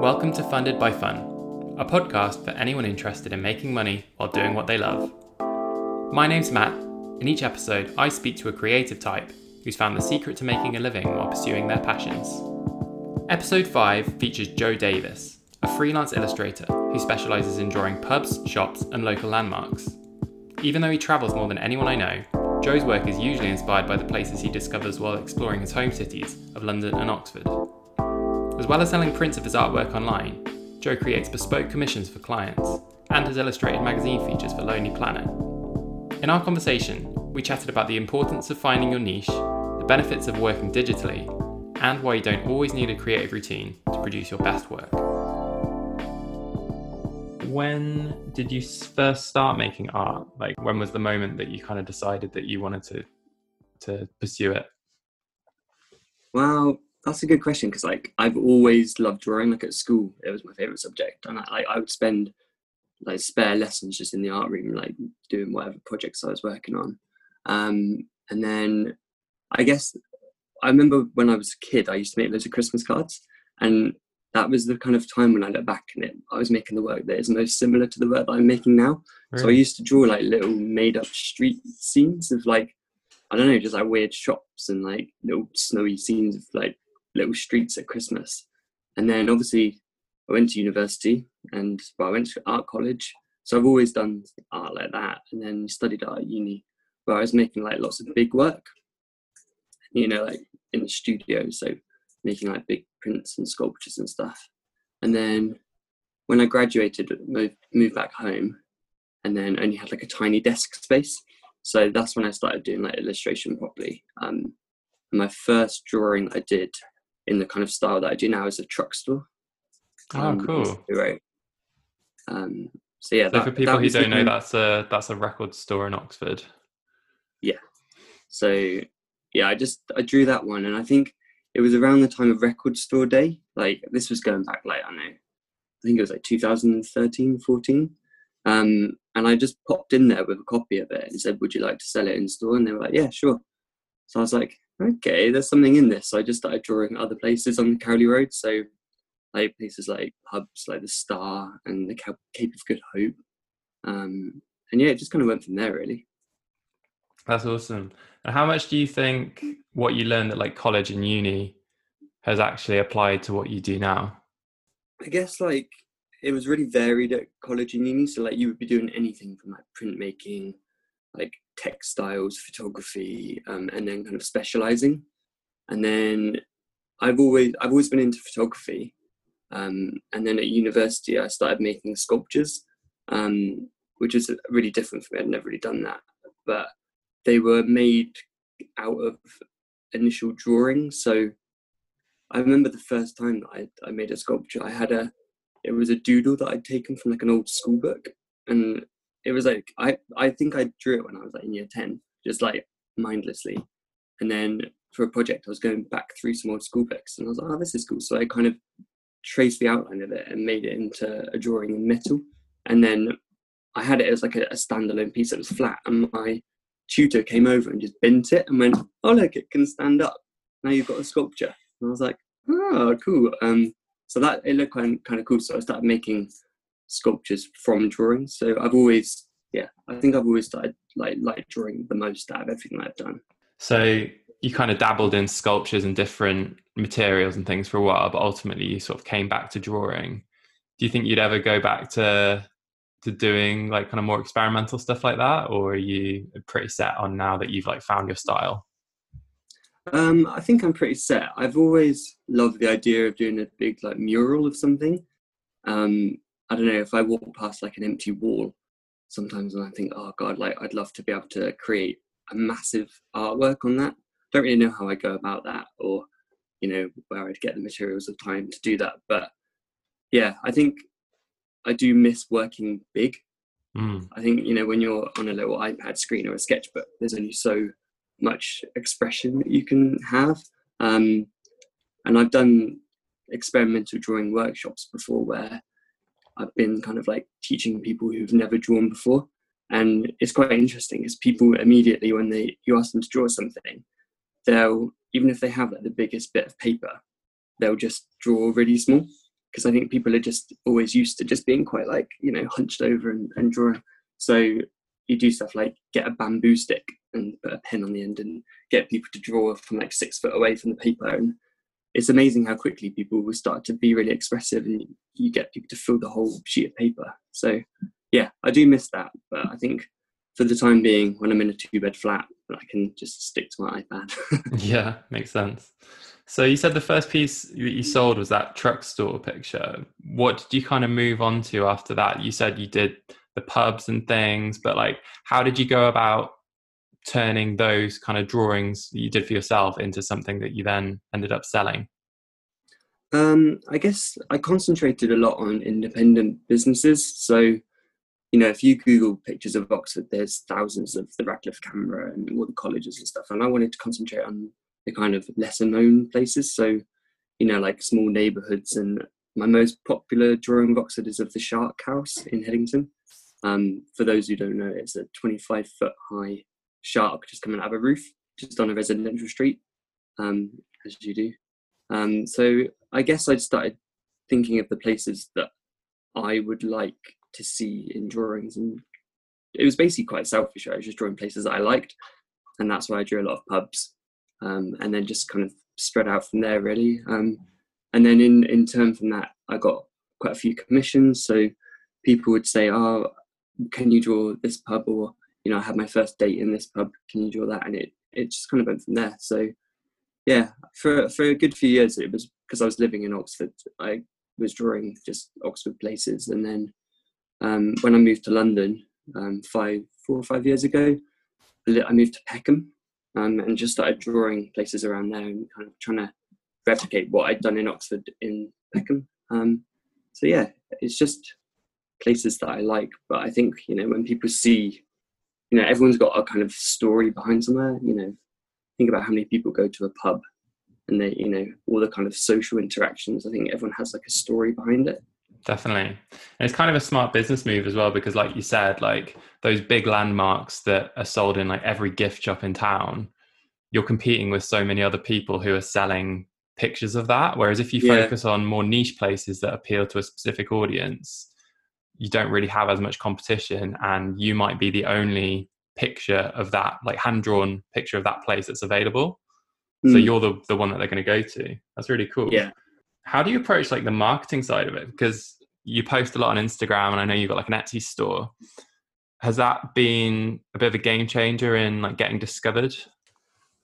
Welcome to Funded by Fun, a podcast for anyone interested in making money while doing what they love. My name's Matt. In each episode, I speak to a creative type who's found the secret to making a living while pursuing their passions. Episode 5 features Joe Davis, a freelance illustrator who specialises in drawing pubs, shops, and local landmarks. Even though he travels more than anyone I know, Joe's work is usually inspired by the places he discovers while exploring his home cities of London and Oxford. As well as selling prints of his artwork online, Joe creates bespoke commissions for clients and has illustrated magazine features for Lonely Planet. In our conversation, we chatted about the importance of finding your niche, the benefits of working digitally, and why you don't always need a creative routine to produce your best work. When did you first start making art? Like, when was the moment that you kind of decided that you wanted to to pursue it? Well, that's a good question because like I've always loved drawing. Like at school, it was my favorite subject, and I, I would spend like spare lessons just in the art room, like doing whatever projects I was working on. Um, and then I guess I remember when I was a kid, I used to make loads of Christmas cards, and that was the kind of time when I look back and it, I was making the work that is most similar to the work that I'm making now. Really? So I used to draw like little made up street scenes of like I don't know, just like weird shops and like little snowy scenes of like little streets at Christmas. And then obviously I went to university and well, I went to art college. So I've always done art like that. And then studied art at uni where I was making like lots of big work, you know, like in the studio. So making like big prints and sculptures and stuff. And then when I graduated, moved, moved back home and then only had like a tiny desk space. So that's when I started doing like illustration properly. Um, my first drawing I did in the kind of style that I do now is a truck store. Oh, um, cool! Right. Um, so yeah. So that, for people who don't know, that's a that's a record store in Oxford. Yeah. So yeah, I just I drew that one, and I think it was around the time of Record Store Day. Like this was going back like I know, I think it was like 2013, 14. Um, and I just popped in there with a copy of it and said, "Would you like to sell it in store?" And they were like, "Yeah, sure." So I was like, okay, there's something in this. So I just started drawing other places on the Cowley Road. So like places like pubs like the Star and the Cape of Good Hope. Um, and yeah, it just kind of went from there really. That's awesome. And how much do you think what you learned at like college and uni has actually applied to what you do now? I guess like it was really varied at college and uni. So like you would be doing anything from like printmaking, like textiles, photography, um, and then kind of specializing. And then I've always I've always been into photography, um, and then at university I started making sculptures, um, which is really different for me. I'd never really done that, but they were made out of initial drawings. So I remember the first time that I, I made a sculpture. I had a it was a doodle that I'd taken from like an old school book, and it was like I I think I drew it when I was like in year ten, just like mindlessly, and then for a project I was going back through some old school books, and I was like, oh, this is cool. So I kind of traced the outline of it and made it into a drawing in metal, and then I had it as like a, a standalone piece that was flat, and my tutor came over and just bent it and went, oh look, it can stand up. Now you've got a sculpture. And I was like, oh, cool. Um, so that it looked kind kind of cool. So I started making sculptures from drawing. So I've always, yeah, I think I've always started like like drawing the most out of everything I've done. So you kind of dabbled in sculptures and different materials and things for a while, but ultimately you sort of came back to drawing. Do you think you'd ever go back to to doing like kind of more experimental stuff like that, or are you pretty set on now that you've like found your style? Um, I think I'm pretty set. I've always loved the idea of doing a big like mural of something. Um, I don't know if I walk past like an empty wall sometimes and I think, oh God, like I'd love to be able to create a massive artwork on that. Don't really know how I go about that or, you know, where I'd get the materials of time to do that. But yeah, I think I do miss working big. Mm. I think, you know, when you're on a little iPad screen or a sketchbook, there's only so much expression that you can have. Um, and I've done experimental drawing workshops before where I've been kind of like teaching people who've never drawn before. And it's quite interesting because people immediately, when they you ask them to draw something, they'll even if they have like the biggest bit of paper, they'll just draw really small. because I think people are just always used to just being quite like you know hunched over and, and drawing. So you do stuff like get a bamboo stick and put a pen on the end and get people to draw from like six foot away from the paper and it's amazing how quickly people will start to be really expressive and you get people to fill the whole sheet of paper. So yeah i do miss that but i think for the time being when i'm in a two bed flat i can just stick to my ipad. Yeah makes sense. So you said the first piece you sold was that truck store picture. What did you kind of move on to after that? You said you did the pubs and things but like how did you go about turning those kind of drawings that you did for yourself into something that you then ended up selling? Um, I guess I concentrated a lot on independent businesses. So, you know, if you Google pictures of Oxford, there's thousands of the Radcliffe camera and all the colleges and stuff. And I wanted to concentrate on the kind of lesser known places. So, you know, like small neighborhoods. And my most popular drawing of Oxford is of the Shark House in Headington. Um, for those who don't know, it's a 25 foot high shark just coming out of a roof, just on a residential street, um, as you do. Um, so I guess I started thinking of the places that I would like to see in drawings, and it was basically quite selfish. I was just drawing places that I liked, and that's why I drew a lot of pubs, um, and then just kind of spread out from there really. Um, and then in in turn from that, I got quite a few commissions. So people would say, "Oh, can you draw this pub?" or you know, I had my first date in this pub. Can you draw that? And it it just kind of went from there. So yeah, for for a good few years, it was because I was living in Oxford. I was drawing just Oxford places, and then um, when I moved to London um, five, four or five years ago, I moved to Peckham um, and just started drawing places around there and kind of trying to replicate what I'd done in Oxford in Peckham. Um, so yeah, it's just places that I like. But I think you know when people see you know everyone's got a kind of story behind somewhere you know. Think about how many people go to a pub and they you know all the kind of social interactions i think everyone has like a story behind it. Definitely. And it's kind of a smart business move as well because like you said like those big landmarks that are sold in like every gift shop in town you're competing with so many other people who are selling pictures of that. Whereas if you yeah. focus on more niche places that appeal to a specific audience you don't really have as much competition and you might be the only picture of that like hand drawn picture of that place that's available. Mm. so hmm. you're the, the one that they're going to go to. That's really cool. Yeah. How do you approach like the marketing side of it? Because you post a lot on instagram and i know you've got like an etsy store. Has that been a bit of a game changer in like getting discovered?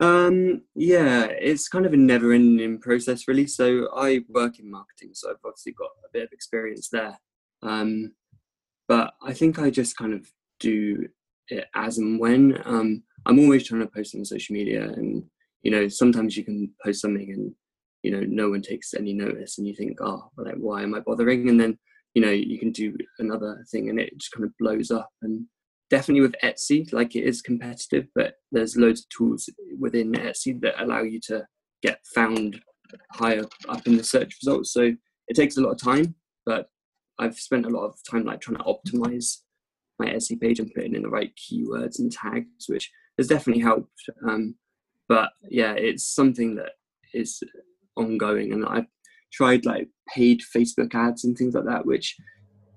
Um yeah it's kind of a never ending process really. So i work in marketing so i've obviously got a bit of experience there. Um but I think I just kind of do it as and when. Um, I'm always trying to post on social media, and you know, sometimes you can post something and you know no one takes any notice, and you think, oh, like why am I bothering? And then you know you can do another thing, and it just kind of blows up. And definitely with Etsy, like it is competitive, but there's loads of tools within Etsy that allow you to get found higher up in the search results. So it takes a lot of time, I've spent a lot of time like trying to optimize my Etsy page and putting in the right keywords and tags, which has definitely helped. Um, but yeah, it's something that is ongoing, and I've tried like paid Facebook ads and things like that, which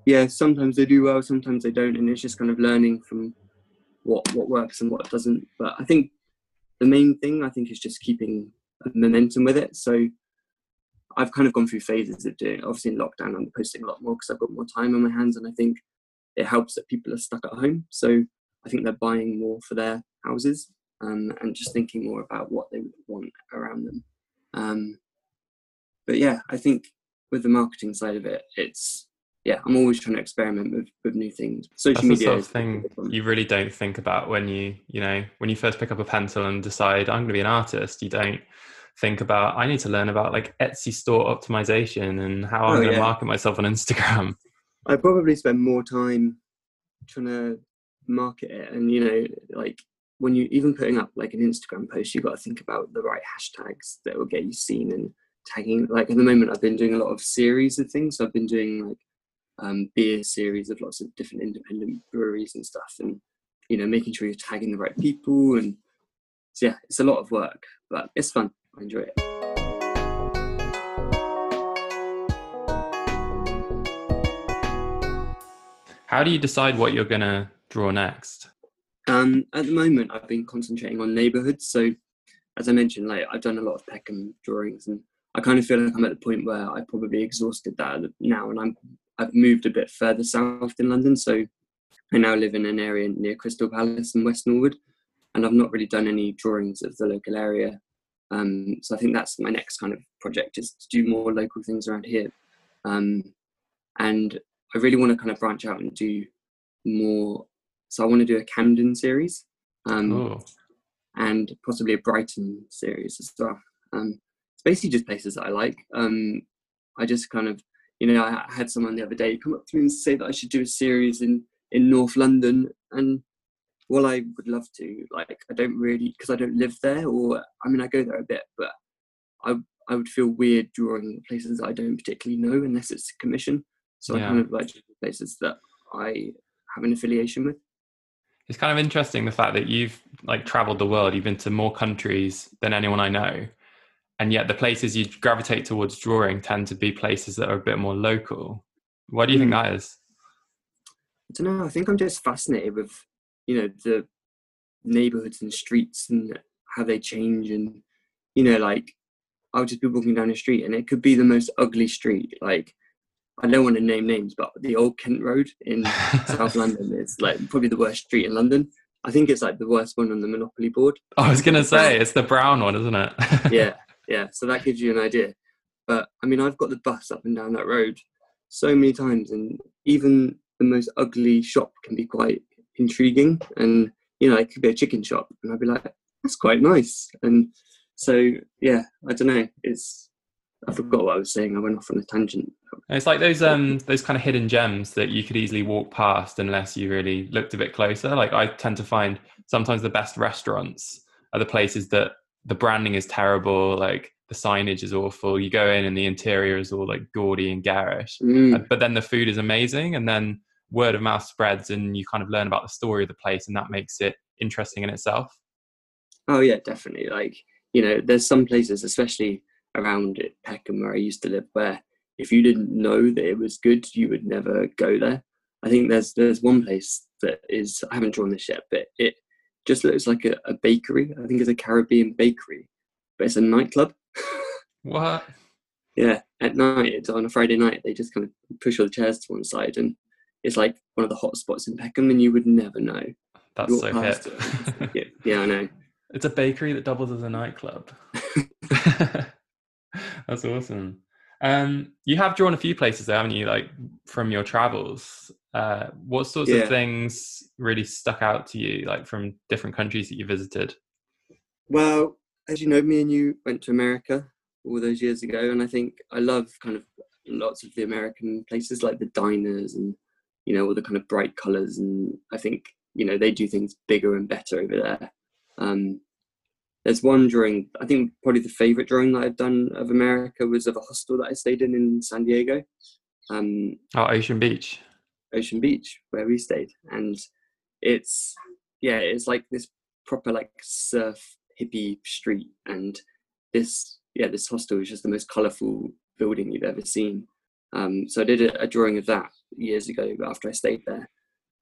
yeah, sometimes they do well, sometimes they don't, and it's just kind of learning from what what works and what doesn't. But I think the main thing I think is just keeping momentum with it. So I've kind of gone through phases of doing. Obviously, in lockdown, I'm posting a lot more because I've got more time on my hands, and I think it helps that people are stuck at home. So I think they're buying more for their houses um, and just thinking more about what they want around them. Um, but yeah, I think with the marketing side of it, it's yeah, I'm always trying to experiment with, with new things. Social That's media the sort of thing you really don't think about when you you know when you first pick up a pencil and decide I'm going to be an artist. You don't think about I need to learn about like Etsy store optimization and how I'm oh, going to yeah. market myself on Instagram. I probably spend more time trying to market it, and you know, like when you even putting up like an Instagram post, you've got to think about the right hashtags that will get you seen and tagging. Like at the moment, I've been doing a lot of series of things. So I've been doing like um, beer series of lots of different independent breweries and stuff, and you know, making sure you're tagging the right people and so yeah, it's a lot of work, but it's fun. Enjoy it. How do you decide what you're going to draw next? Um, at the moment, I've been concentrating on neighbourhoods. So, as I mentioned, like I've done a lot of Peckham drawings, and I kind of feel like I'm at the point where I probably exhausted that now, and I'm I've moved a bit further south in London. So, I now live in an area near Crystal Palace in West Norwood, and I've not really done any drawings of the local area um, so I think that's my next kind of project is to do more local things around here. Um, and I really want to kind of branch out and do more. So I want to do a Camden series, um, and possibly a Brighton series as well. Um, it's basically just places that I like. Um, I just kind of, you know, I had someone the other day come up to me and say that I should do a series in in North London, and well, I would love to. Like, I don't really because I don't live there, or I mean, I go there a bit, but I I would feel weird drawing places that I don't particularly know unless it's a commission. So yeah. I kind of like places that I have an affiliation with. It's kind of interesting the fact that you've like traveled the world, you've been to more countries than anyone I know. And yet the places you gravitate towards drawing tend to be places that are a bit more local. Why do you mm. think hmm. that is? I don't know. I think I'm just fascinated with, you know, the neighborhoods and streets and how they change and, you know, like I'll just be walking down the street and it could be the most ugly street. Like I don't want to name names, but the old Kent Road in South London is like probably the worst street in London. I think it's like the worst one on the Monopoly board. I was gonna say it's the brown one, isn't it? yeah, yeah. So that gives you an idea. But I mean, I've got the bus up and down that road so many times, and even the most ugly shop can be quite intriguing. And you know, it could be a chicken shop, and I'd be like, that's quite nice. And so yeah, I don't know. It's I forgot what I was saying. I went off on a tangent. It's like those um those kind of hidden gems that you could easily walk past unless you really looked a bit closer. Like I tend to find sometimes the best restaurants are the places that the branding is terrible, like the signage is awful. You go in and the interior is all like gaudy and garish, mm. but then the food is amazing, and then word of mouth spreads, and you kind of learn about the story of the place, and that makes it interesting in itself. Oh yeah, definitely. Like you know, there's some places, especially around Peckham where I used to live, where if you didn't know that it was good, you would never go there. I think there's there's one place that is I haven't drawn this yet, but it just looks like a, a bakery. I think it's a Caribbean bakery, but it's a nightclub. what? Yeah, at night, it's on a Friday night, they just kind of push all the chairs to one side, and it's like one of the hot spots in Peckham, and you would never know. That's so hip. yeah, I know. It's a bakery that doubles as a nightclub. That's awesome. Um, you have drawn a few places there, haven't you? Like from your travels. Uh, what sorts yeah. of things really stuck out to you, like from different countries that you visited? Well, as you know, me and you went to America all those years ago, and I think I love kind of lots of the American places, like the diners and you know all the kind of bright colors, and I think you know they do things bigger and better over there. Um, there's one drawing, I think probably the favorite drawing that I've done of America was of a hostel that I stayed in in San Diego. Um, oh, Ocean Beach. Ocean Beach, where we stayed. And it's, yeah, it's like this proper like surf hippie street. And this, yeah, this hostel is just the most colorful building you've ever seen. Um, so I did a, a, drawing of that years ago after I stayed there.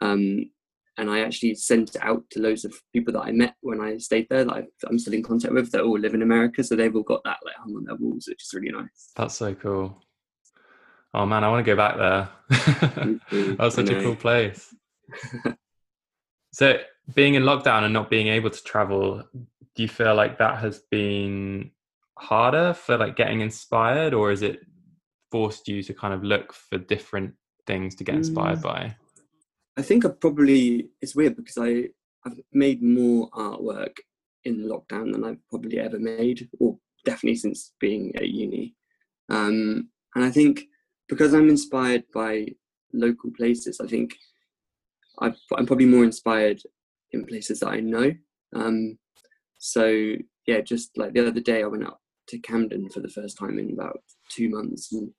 Um, and I actually sent it out to loads of people that I met when I stayed there that I'm still in contact with that all live in America. So they've all got that like hung on their walls, which is really nice. That's so cool. Oh man, I want to go back there. that was such a cool place. so being in lockdown and not being able to travel, do you feel like that has been harder for like getting inspired or is it forced you to kind of look for different things to get inspired mm. by? I think I probably it's weird because I I've made more artwork in lockdown than I've probably ever made, or definitely since being at uni. Um, and I think because I'm inspired by local places, I think i am probably more inspired in places that I know. Um, so yeah, just like the other day, I went up to Camden for the first time in about two months and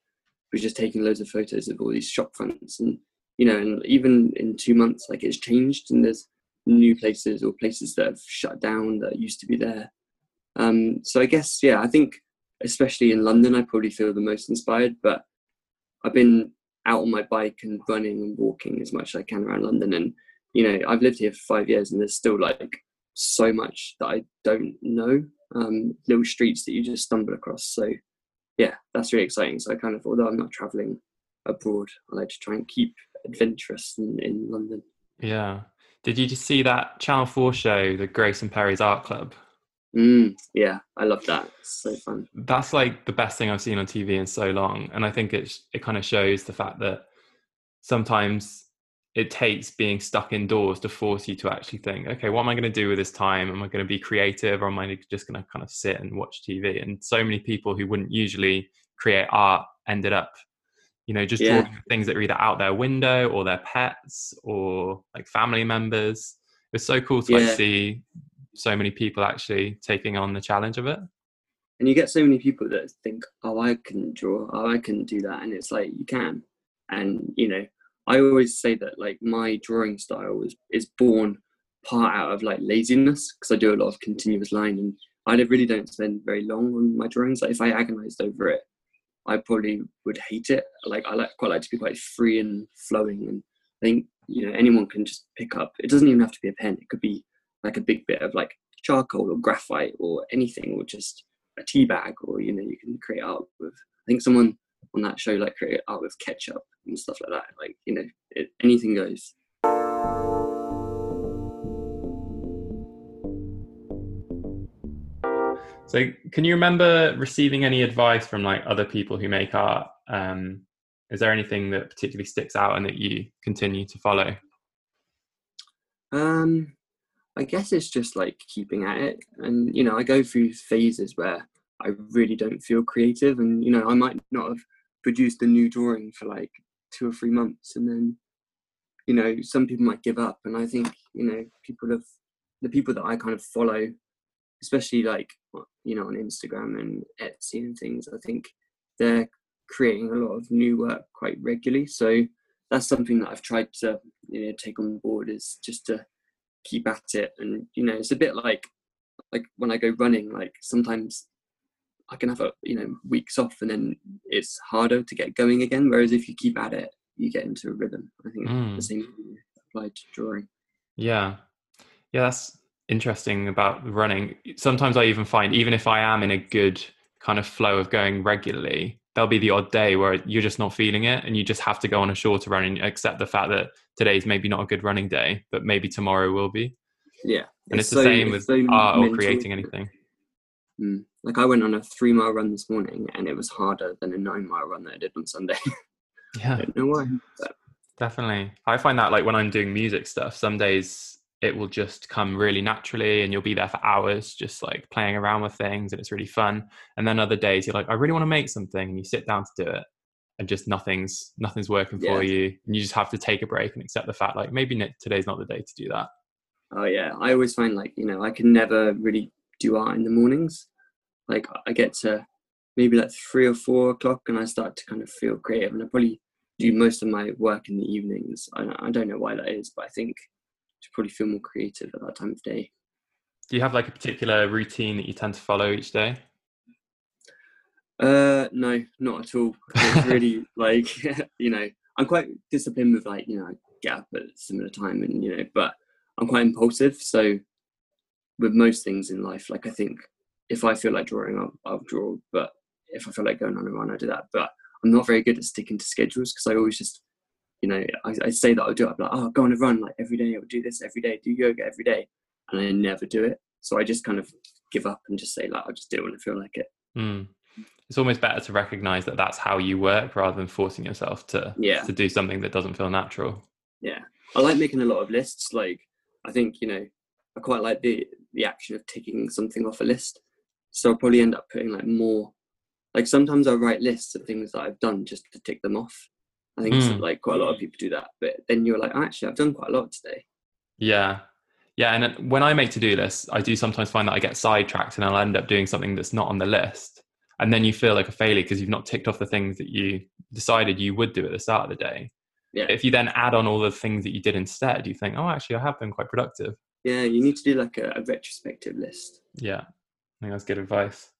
was just taking loads of photos of all these shop fronts and you know, and even in two months, like it's changed and there's new places or places that have shut down that used to be there. Um, so I guess, yeah, I think especially in London, I probably feel the most inspired, but I've been out on my bike and running and walking as much as I can around London. And you know, I've lived here for five years, and there's still like so much that I don't know. Um, little streets that you just stumble across. So yeah, that's really exciting. So I kind of, although I'm not traveling abroad, I like to try and keep adventurous in, in London. Yeah. Did you just see that Channel 4 show, the Grayson Perry's Art Club? Mm, yeah, I love that. It's so fun. That's like the best thing I've seen on TV in so long, and I think it it kind of shows the fact that sometimes it takes being stuck indoors to force you to actually think, okay, what am I going to do with this time? Am I going to be creative, or am I just going to kind of sit and watch TV? And so many people who wouldn't usually create art ended up you know just yeah. drawing things that are either out their window or their pets or like family members it's so cool to yeah. like see so many people actually taking on the challenge of it and you get so many people that think oh i can draw oh i can do that and it's like you can and you know i always say that like my drawing style is is born part out of like laziness because i do a lot of continuous line and i really don't spend very long on my drawings like if i agonized over it I probably would hate it. Like I like quite like to be quite free and flowing, and I think you know anyone can just pick up. It doesn't even have to be a pen. It could be like a big bit of like charcoal or graphite or anything, or just a tea bag, or you know you can create art with. I think someone on that show like create art with ketchup and stuff like that. Like you know it, anything goes. So, can you remember receiving any advice from like other people who make art? Um, is there anything that particularly sticks out and that you continue to follow? Um, I guess it's just like keeping at it, and you know, I go through phases where I really don't feel creative, and you know, I might not have produced a new drawing for like two or three months, and then you know, some people might give up, and I think you know, people have the people that I kind of follow especially like you know on Instagram and Etsy and things. I think they're creating a lot of new work quite regularly. So that's something that I've tried to you know take on board is just to keep at it. And you know, it's a bit like like when I go running. Like sometimes I can have a you know weeks off and then it's harder to get going again. Whereas if you keep at it, you get into a rhythm. I think mm. the same applied to drawing. Yeah, yeah, that's interesting about running. Sometimes I even find, even if I am in a good kind of flow of going regularly, there'll be the odd day where you're just not feeling it and you just have to go on a shorter run and accept the fact that today's maybe not a good running day, but maybe tomorrow will be. Yeah. And it's, it's the so, same with so art or creating anything. Mm. Like I went on a three mile run this morning and it was harder than a nine mile run that I did on Sunday. yeah. I don't know why. But. Definitely. I find that like when I'm doing music stuff, some days it will just come really naturally and you'll be there for hours just like playing around with things and it's really fun and then other days you're like i really want to make something and you sit down to do it and just nothing's nothing's working yeah. for you and you just have to take a break and accept the fact like maybe today's not the day to do that oh yeah i always find like you know i can never really do art in the mornings like i get to maybe like three or four o'clock and i start to kind of feel creative and i probably do most of my work in the evenings i, I don't know why that is but i think to probably feel more creative at that time of day. Do you have like a particular routine that you tend to follow each day? Uh, no, not at all. It's really like you know, I'm quite disciplined with like you know, get up at similar time and you know, but I'm quite impulsive. So with most things in life, like I think if I feel like drawing, I'll, I'll draw. But if I feel like going on a run, I do that. But I'm not very good at sticking to schedules because I always just you know, I, I say that I'll do it. I'm like, oh, go on a run like every day. I'll do this every day, do yoga every day, and I never do it. So I just kind of give up and just say like, I'll just do it when I feel like it. Mm. It's almost better to recognize that that's how you work rather than forcing yourself to yeah. to do something that doesn't feel natural. Yeah, I like making a lot of lists. Like, I think you know, I quite like the the action of ticking something off a list. So I'll probably end up putting like more. Like sometimes I write lists of things that I've done just to tick them off I think mm. like quite a lot of people do that. But then you're like, actually, I've done quite a lot today. Yeah. Yeah. And when I make to do lists, I do sometimes find that I get sidetracked and I'll end up doing something that's not on the list. And then you feel like a failure because you've not ticked off the things that you decided you would do at the start of the day. Yeah. If you then add on all the things that you did instead, you think, oh, actually, I have been quite productive. Yeah, you need to do like a, a retrospective list. Yeah, I think that's good advice.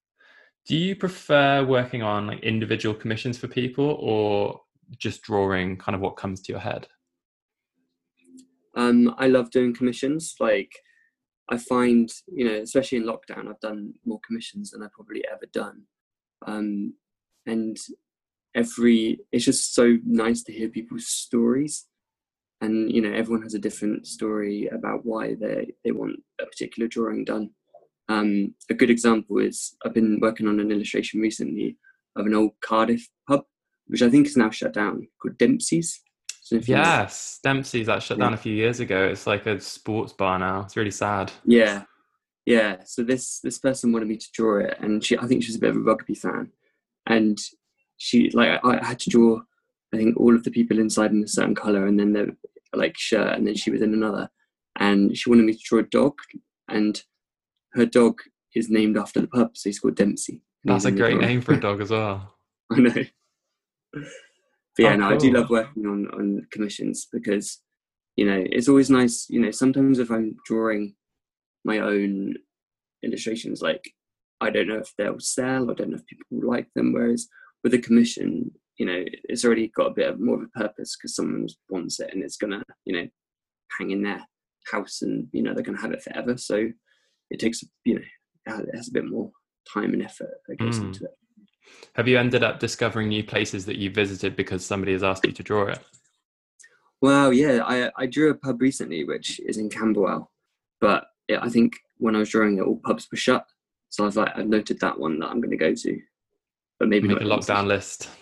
Do you prefer working on like individual commissions for people, or just drawing kind of what comes to your head? Um, I love doing commissions. Like I find, you know, especially in lockdown, I've done more commissions than I've probably ever done. Um, and every, it's just so nice to hear people's stories. And, you know, everyone has a different story about why they, they want a particular drawing done. Um, a good example is I've been working on an illustration recently of an old Cardiff pub, which I think is now shut down, called Dempsey's. So yes, Dempsey's that shut yeah. down a few years ago. It's like a sports bar now. It's really sad. Yeah, yeah. So this this person wanted me to draw it, and she I think she was a bit of a rugby fan, and she like I, I had to draw I think all of the people inside in a certain color, and then the like shirt, and then she was in another, and she wanted me to draw a dog, and her dog is named after the pub, so he's called Dempsey. That's a great name for a dog as well. I know. But yeah, oh, no, cool. I do love working on on commissions because you know it's always nice. You know, sometimes if I'm drawing my own illustrations, like I don't know if they'll sell. I don't know if people will like them. Whereas with a commission, you know, it's already got a bit of more of a purpose because someone wants it and it's gonna, you know, hang in their house and you know they're gonna have it forever. So it takes, you know, it has a bit more time and effort that goes mm. into it. Have you ended up discovering new places that you visited because somebody has asked you to draw it? Well, yeah, I, I drew a pub recently, which is in Camberwell, but it, I think when I was drawing it, all pubs were shut. So I was like, I've noted that one that I'm going to go to, but maybe make a lockdown list.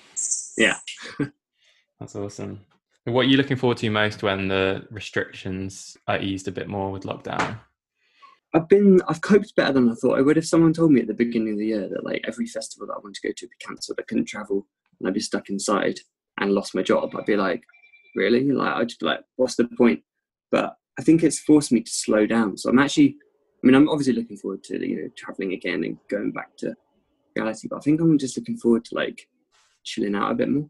Yeah, that's awesome. What are you looking forward to most when the restrictions are eased a bit more with lockdown? I've been I've coped better than I thought I would. If someone told me at the beginning of the year that like every festival that I wanted to go to would be cancelled, I couldn't travel, and I'd be stuck inside and lost my job, I'd be like, really? Like I'd just be like, what's the point? But I think it's forced me to slow down. So I'm actually, I mean, I'm obviously looking forward to you know traveling again and going back to reality, but I think I'm just looking forward to like chilling out a bit more,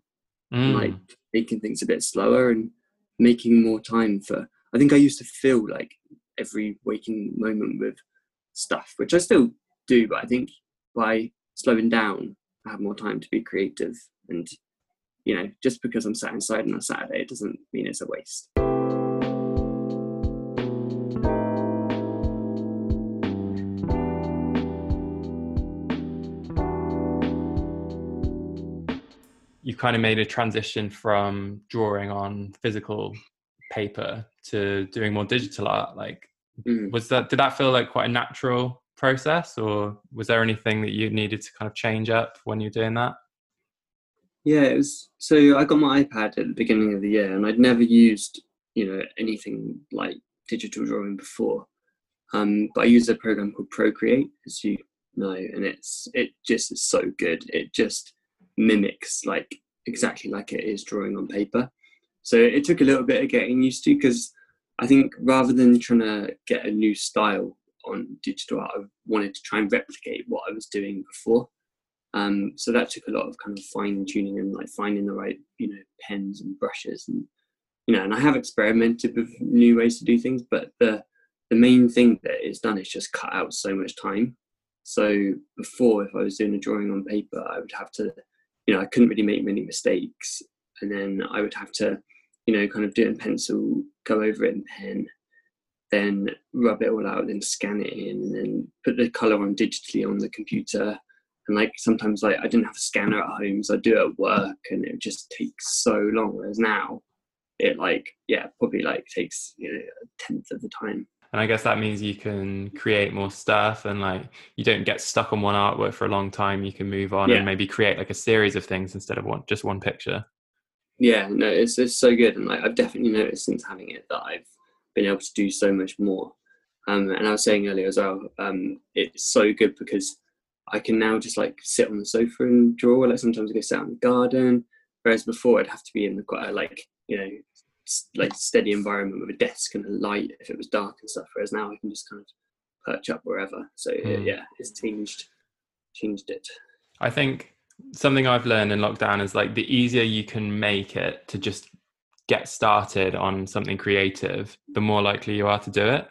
mm. and, like making things a bit slower and making more time for. I think I used to feel like every waking moment with stuff, which I still do, but I think by slowing down, I have more time to be creative. And, you know, just because I'm sat inside on a Saturday, it doesn't mean it's a waste. you kind of made a transition from drawing on physical paper to doing more digital art like mm. was that did that feel like quite a natural process or was there anything that you needed to kind of change up when you're doing that? Yeah it was so i got my ipad at the beginning of the year and i'd never used you know anything like digital drawing before. Um, but i use a program called procreate as you know and it's it just is so good. It just mimics like exactly like it is drawing on paper so it took a little bit of getting used to because I think rather than trying to get a new style on digital art, I wanted to try and replicate what I was doing before. Um, so that took a lot of kind of fine tuning and like finding the right, you know, pens and brushes and you know, and I have experimented with new ways to do things, but the the main thing that is done is just cut out so much time. So before, if I was doing a drawing on paper, I would have to, you know, I couldn't really make many mistakes, and then I would have to you know, kind of do it in pencil, go over it in pen, then rub it all out, then scan it in, and then put the color on digitally on the computer. And like sometimes, like I didn't have a scanner at home, so I do it at work, and it just takes so long. Whereas now, it like yeah, probably like takes you know a tenth of the time. And I guess that means you can create more stuff, and like you don't get stuck on one artwork for a long time. You can move on yeah. and maybe create like a series of things instead of one just one picture yeah no it's, it's so good and like i've definitely noticed since having it that i've been able to do so much more. Um, and i was saying earlier as well um, it's so good because i can now just like sit on the sofa and draw like sometimes i go sit out in the garden whereas before i'd have to be in the quite a like you know like steady environment with a desk and a light if it was dark and stuff whereas now i can just kind of perch up wherever. So mm. yeah it's changed changed it. I think something I've learned in lockdown is like the easier you can make it to just get started on something creative, the more likely you are to do it.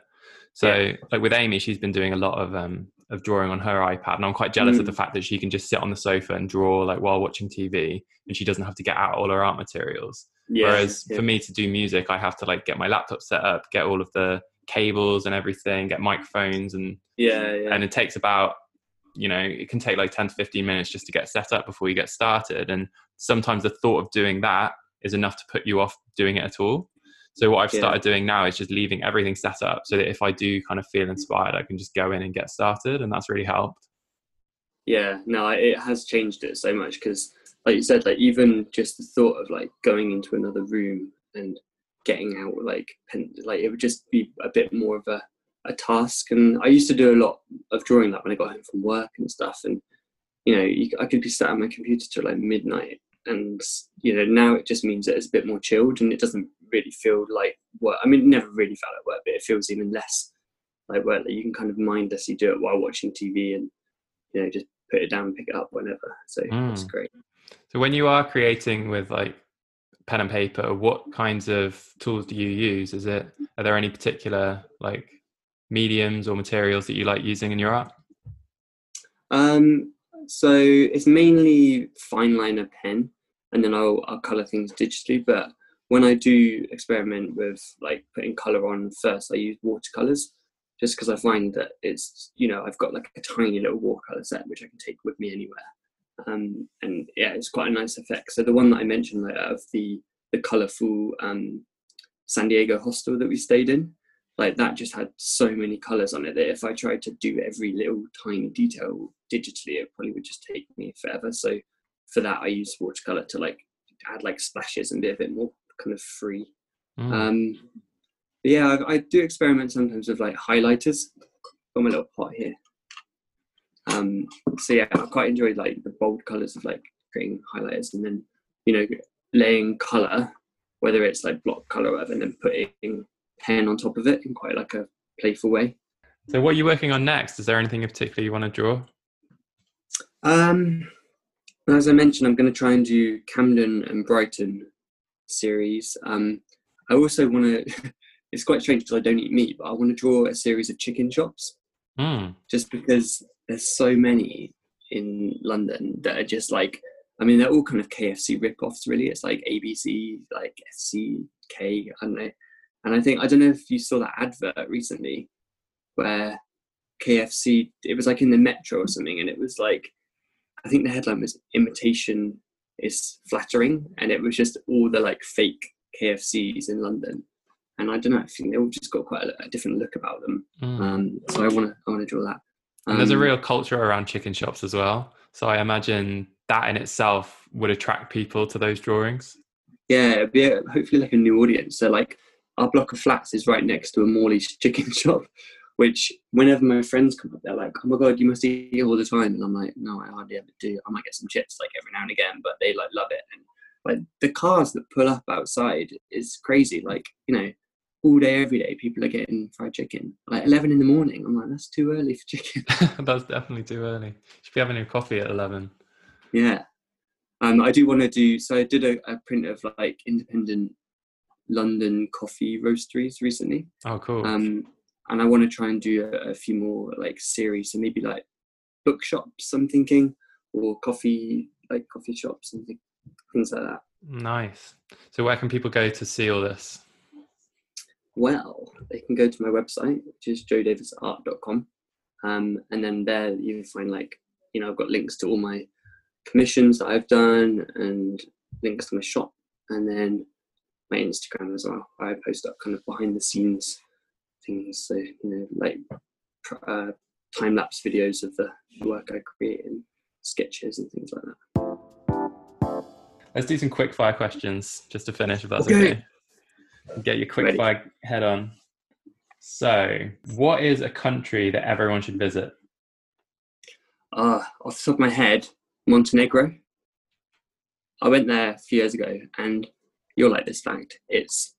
So, yeah. like with Amy, she's been doing a lot of um, of drawing on her iPad, and I'm quite jealous Mm. of the fact that she can just sit on the sofa and draw like while watching TV, and she doesn't have to get out all her art materials. Yeah. Whereas yeah. for me to do music, I have to like get my laptop set up, get all of the cables and everything, get microphones, and yeah, yeah. and it takes about you know it can take like 10 to 15 minutes just to get set up before you get started and sometimes the thought of doing that is enough to put you off doing it at all so what i've Yeah. started doing now is just leaving everything set up so that if i do kind of feel inspired i can just go in and get started and that's really helped yeah no it has changed it so much because like you said like even just the thought of like going into another room and getting out like pen like it would just be a bit more of a, a task and i used to do a lot of drawing that when i got home from work and stuff and you know you, i could be sat at my computer till like midnight and you know now it just means that it's a bit more chilled and it doesn't really feel like work i mean it never really felt like work but it feels even less like work that you can kind of mindlessly do it while watching tv and you know just put it down and pick it up whenever so it's Mm. great so when you are creating with like pen and paper what kinds of tools do you use is it are there any particular like mediums or materials that you like using in your art Um, so it's mainly fine liner pen, and then I'll, I'll color things digitally. But when I do experiment with like putting color on first, I use watercolors, just because I find that it's you know I've got like a tiny little watercolor set which I can take with me anywhere, um, and yeah, it's quite a nice effect. So the one that I mentioned like, of the the colorful um, San Diego hostel that we stayed in, like that just had so many colors on it that if I tried to do every little tiny detail digitally, it probably would just take me forever. So for that, I use watercolor to like add like splashes and be a bit more kind of free. Mm. Um, but yeah, I, I do experiment sometimes with like highlighters. Got my little pot here. Um, so yeah, I quite enjoy like the bold colors of like creating highlighters and then you know laying color, whether it's like block color or whatever, and then putting pen on top of it in quite like a playful way. so what are you working on next is there anything in particular you want to draw Um, as I mentioned, I'm going to try and do Camden and Brighton series. Um, I also want to. it's quite strange because I don't eat meat, but I want to draw a series of chicken shops Mm. just because there's so many in London that are just like. I mean, they're all kind of KFC rip-offs, really. It's like ABC, like SCK, I don't know. And I think I don't know if you saw that advert recently, where KFC. It was like in the metro or something, and it was like I think the headline was "Imitation is flattering," and it was just all the like fake KFCs in London. And I don't know, I think they all just got quite a, a different look about them. Mm. Um, so I want to, I want to draw that. And there's a Um, real culture around chicken shops as well. So I imagine that in itself would attract people to those drawings. yeah, it'd be a, hopefully like a new audience. So like our block of flats is right next to a Morley's chicken shop, which whenever my friends come up, they're like, "Oh my god, you must eat here all the time," and I'm like, "No, I hardly ever do. I might get some chips like every now and again, but they like love it." And like the cars that pull up outside is crazy. Like you know, all day every day, people are getting fried chicken. Like 11 in the morning, I'm like, that's too early for chicken. That's definitely too early. You should be having your coffee at 11. Yeah. Um, I do want to do so. I did a, a print of like independent London coffee roasteries recently, Oh, cool. um, and I want to try and do a, a few more like series. So maybe like bookshops. I'm thinking, or coffee like coffee shops and thi- things like that. nice. So where can people go to see all this? Well, they can go to my website, which is joedavisart.com, um, and then there you find like you know I've got links to all my commissions that I've done and links to my shop, and then my Instagram as well. I post up kind of behind the scenes things, so you know like uh, time lapse videos of the work I create and sketches and things like that. Let's do some quick fire questions just to finish, if that's Okay. okay. Get your quick Ready. fire head on. So, what is a country that everyone should visit? Uh, off the top of my head, Montenegro. I went there a few years ago, and you'll like this fact. It's,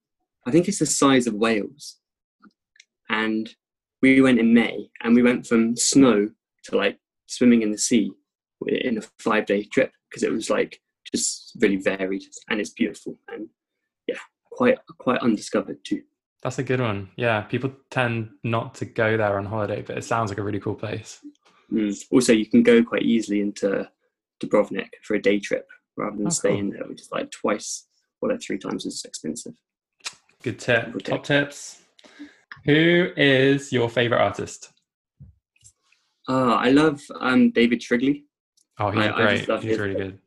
I think it's the size of Wales. And we went in May, and we went from snow to like swimming in the sea in a five day trip because it was like just really varied and it's beautiful and yeah, quite quite undiscovered too. That's a good one. Yeah, people tend not to go there on holiday, but it sounds like a really cool place. Mm. Also, you can go quite easily into Dubrovnik for a day trip rather than Oh, staying there, which is like twice or like three times as expensive. Good tip. Good Top tips. Who is your favorite artist? Ah, I love um, David Shrigley. Oh, he's I- I great. love He's his- really good.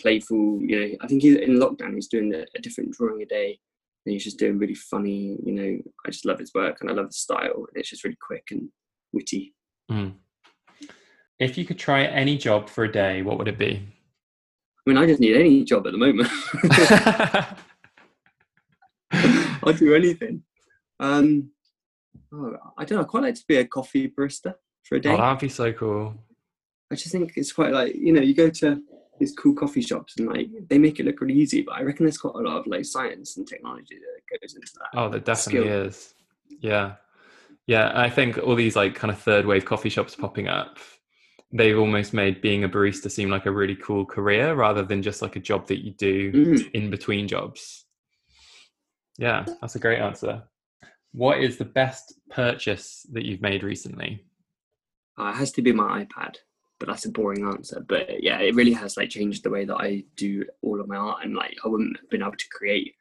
Playful, you know. I think he's in lockdown. He's doing a, different drawing a day, and he's just doing really funny. You know, I just love his work and I love the style. And it's just really quick and witty. Mm. If you could try any job for a day, what would it be? I mean, I just need any job at the moment. I'll do anything. Um, oh, I don't know. I quite like to be a coffee barista for a day. oh, that'd be so cool. I just think it's quite like you know you go to these cool coffee shops and like they make it look really easy, but I reckon there's quite a lot of like science and technology that goes into that. Oh, there definitely skill. is. Yeah. Yeah. I think all these like kind of third wave coffee shops popping up, they've almost made being a barista seem like a really cool career rather than just like a job that you do Mm. in between jobs. Yeah, that's a great answer. What is the best purchase that you've made recently? Uh, it has to be my iPad, but that's a boring answer. But yeah, it really has like changed the way that I do all of my art, and like I wouldn't have been able to create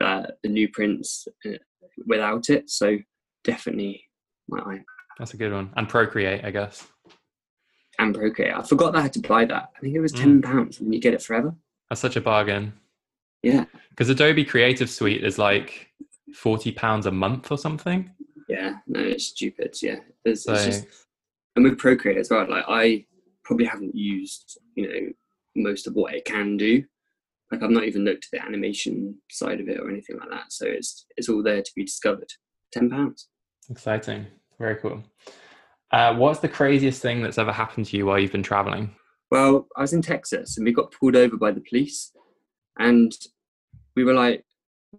uh, the new prints uh, without it. So definitely my iPad That's a good one. And Procreate, I guess. And Procreate. I forgot that I had to buy that. I think it was Mm. ten pounds, and you get it forever. That's such a bargain. Yeah, Because Adobe Creative Suite is like forty pounds a month or something. yeah. No, it's stupid. Yeah, There's, So it's just and with Procreate as well, like I probably haven't used, you know, most of what it can do. Like I've not even looked at the animation side of it or anything like that. So it's it's all there to be discovered. Ten pounds. exciting, very cool. Uh, what's the craziest thing that's ever happened to you while you've been traveling? Well, I was in Texas and we got pulled over by the police, and we were like,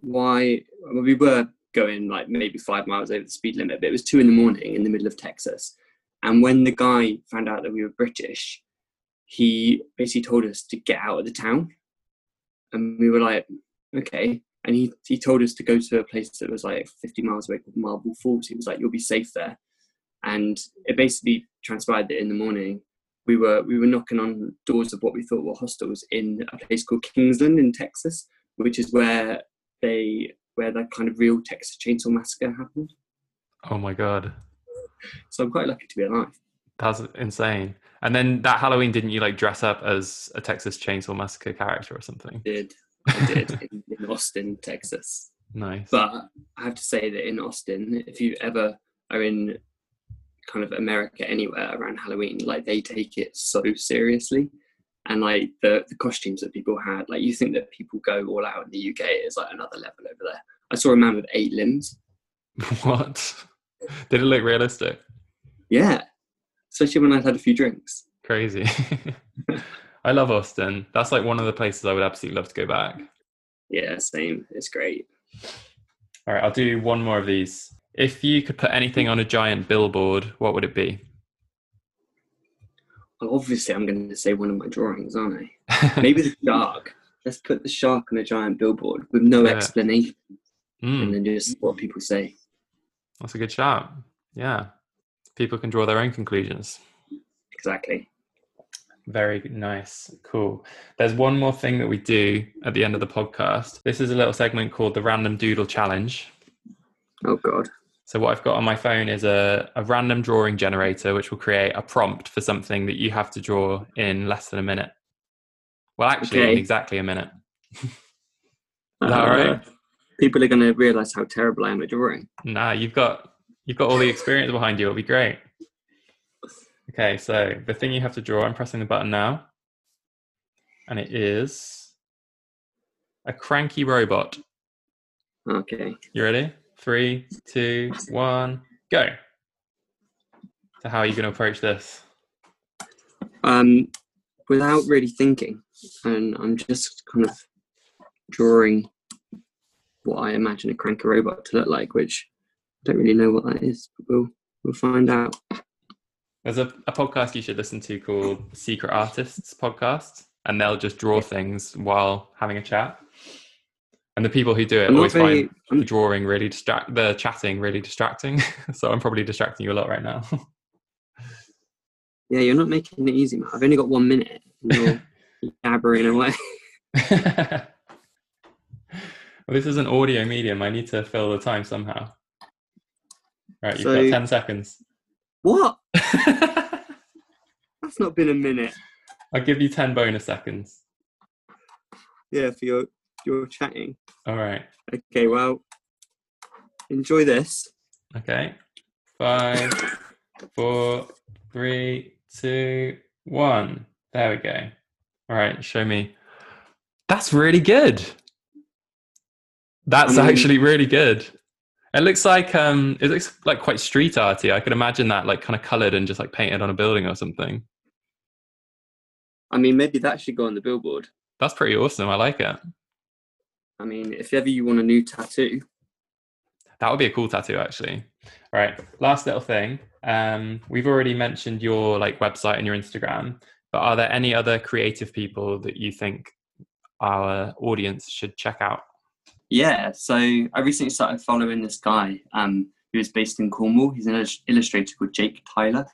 "Why?" Well, we were going like maybe five miles over the speed limit, but it was two in the morning in the middle of Texas. And when the guy found out that we were British, he basically told us to get out of the town, and we were like, "Okay." And he he told us to go to a place that was like 50 miles away called Marble Falls. He was like, "You'll be safe there." And it basically transpired that in the morning we were we were knocking on doors of what we thought were hostels in a place called Kingsland in Texas, which is where they where the kind of real Texas Chainsaw Massacre happened. Oh my god, So I'm quite lucky to be alive. that's insane. And then that Halloween, didn't you like dress up as a Texas Chainsaw Massacre character or something? I did I did in, in Austin, Texas. Nice. But I have to say that in Austin, if you ever are in kind of America anywhere around Halloween, like they take it so seriously. And like the, the costumes that people had, like you think that people go all out in the UK is like another level over there. I saw a man with eight limbs. what? Did it look realistic? Yeah. Especially when I'd had a few drinks. Crazy. I love Austin. That's like one of the places I would absolutely love to go back. Yeah, same. It's great. All right, I'll do one more of these. If you could put anything on a giant billboard, what would it be? Well, obviously, I'm going to say one of my drawings, aren't I? Maybe the shark. Let's put the shark on a giant billboard with no Yeah. explanation Mm, and then just what people say. that's a good shout. Yeah. People can draw their own conclusions. Exactly. Very nice. Cool. There's one more thing that we do at the end of the podcast. This is a little segment called the Random Doodle Challenge. Oh, God. So, what I've got on my phone is a, a random drawing generator, which will create a prompt for something that you have to draw in less than a minute. Well, actually, in Okay. exactly a minute. Is that all right? Uh, People are going to realize how terrible I am at drawing. Nah, you've got you've got all the experience behind you. It'll be great. Okay, so the thing you have to draw, I'm pressing the button now, and it is a cranky robot. Okay. You ready? Three, two, one, go. So, how are you going to approach this? Um, without really thinking, and I'm just kind of drawing what I imagine a cranky robot to look like, which I don't really know what that is, but we'll we'll find out. There's a, a podcast you should listen to called Secret Artists Podcast, and they'll just draw things while having a chat. And the people who do it I'm always very. find the drawing really distract, the chatting really distracting. so I'm probably distracting you a lot right now. Yeah, you're not making it easy, Matt. I've only got one minute. and You're jabbering away. well, this is an audio medium. I need to fill the time somehow. right you've So- got 10 seconds. What? That's not been a minute. I'll give you 10 bonus seconds. Yeah, for your your chatting. All right. Okay, well, enjoy this. Okay. Five, four, three, two, one. There we go. All right, show me. That's really good. That's I mean- actually really good. It looks like um it looks like quite street arty. I could imagine that like kind of colored and just like painted on a building or something. I mean, maybe that should go on the billboard. That's pretty awesome. I like it. I mean, if ever you want a new tattoo, That would be a cool tattoo, actually. All right, last little thing. Um, we've already mentioned your like website and your Instagram, but are there any other creative people that you think our audience should check out? Yeah, so I recently started following this guy um, who is based in Cornwall. He's an illustrator called Jake Tyler,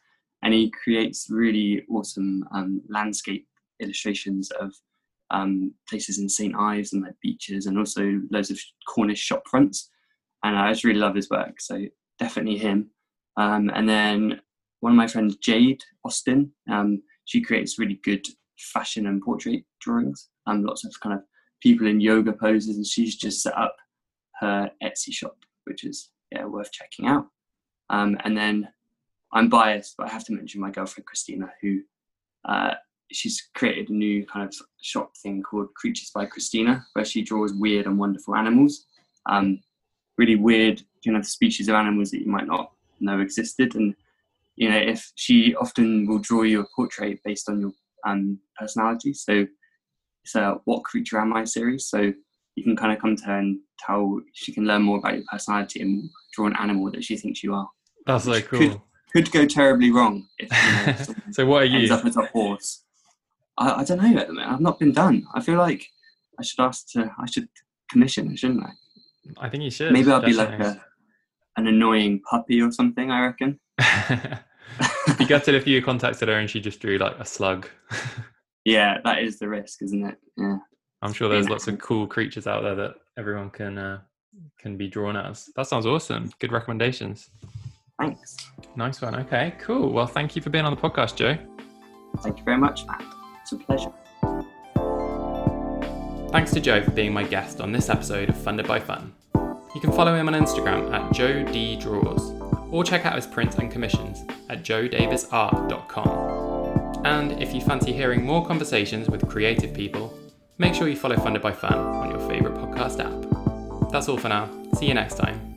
and he creates really awesome um, landscape illustrations of um, places in St Ives and like beaches, and also loads of Cornish shop fronts. And I just really love his work, so definitely him. Um, and then one of my friends, Jade Austin, um, she creates really good fashion and portrait drawings. Um, lots of kind of people in yoga poses, and she's just set up her Etsy shop, which is yeah worth checking out. Um, and then I'm biased, but I have to mention my girlfriend Christina, who uh, she's created a new kind of shop thing called Creatures by Christina, where she draws weird and wonderful animals, um, really weird kind of species of animals that you might not know existed. And you know, if she often will draw you a portrait based on your um, personality, so it's a "What Creature Am I" series. So you can kind of come to her and tell she can learn more about your personality and draw an animal that she thinks you are. That's so cool. could- Could go terribly wrong if you know, so, what are you? ends up as a horse. I, I don't know at the minute. I've not been done. I feel like I should ask to. I should commission it, shouldn't I? I think you should. Maybe I'll be like a an annoying puppy or something. I reckon. be gutted if you contacted her and she just drew like a slug. Yeah, that is the risk, isn't it? Yeah. I'm sure there's Yeah. lots of cool creatures out there that everyone can uh, can be drawn as. That sounds awesome. Good recommendations. Thanks. Nice one. Okay, cool. Well, thank you for being on the podcast, Joe. Thank you very much, Matt. A pleasure. Thanks to Joe for being my guest on this episode of Funded by Fun. You can follow him on Instagram at Joe D Draws, or check out his prints and commissions at joedavisart.com. And if you fancy hearing more conversations with creative people, make sure you follow Funded by Fun on your favourite podcast app. That's all for now. See you next time.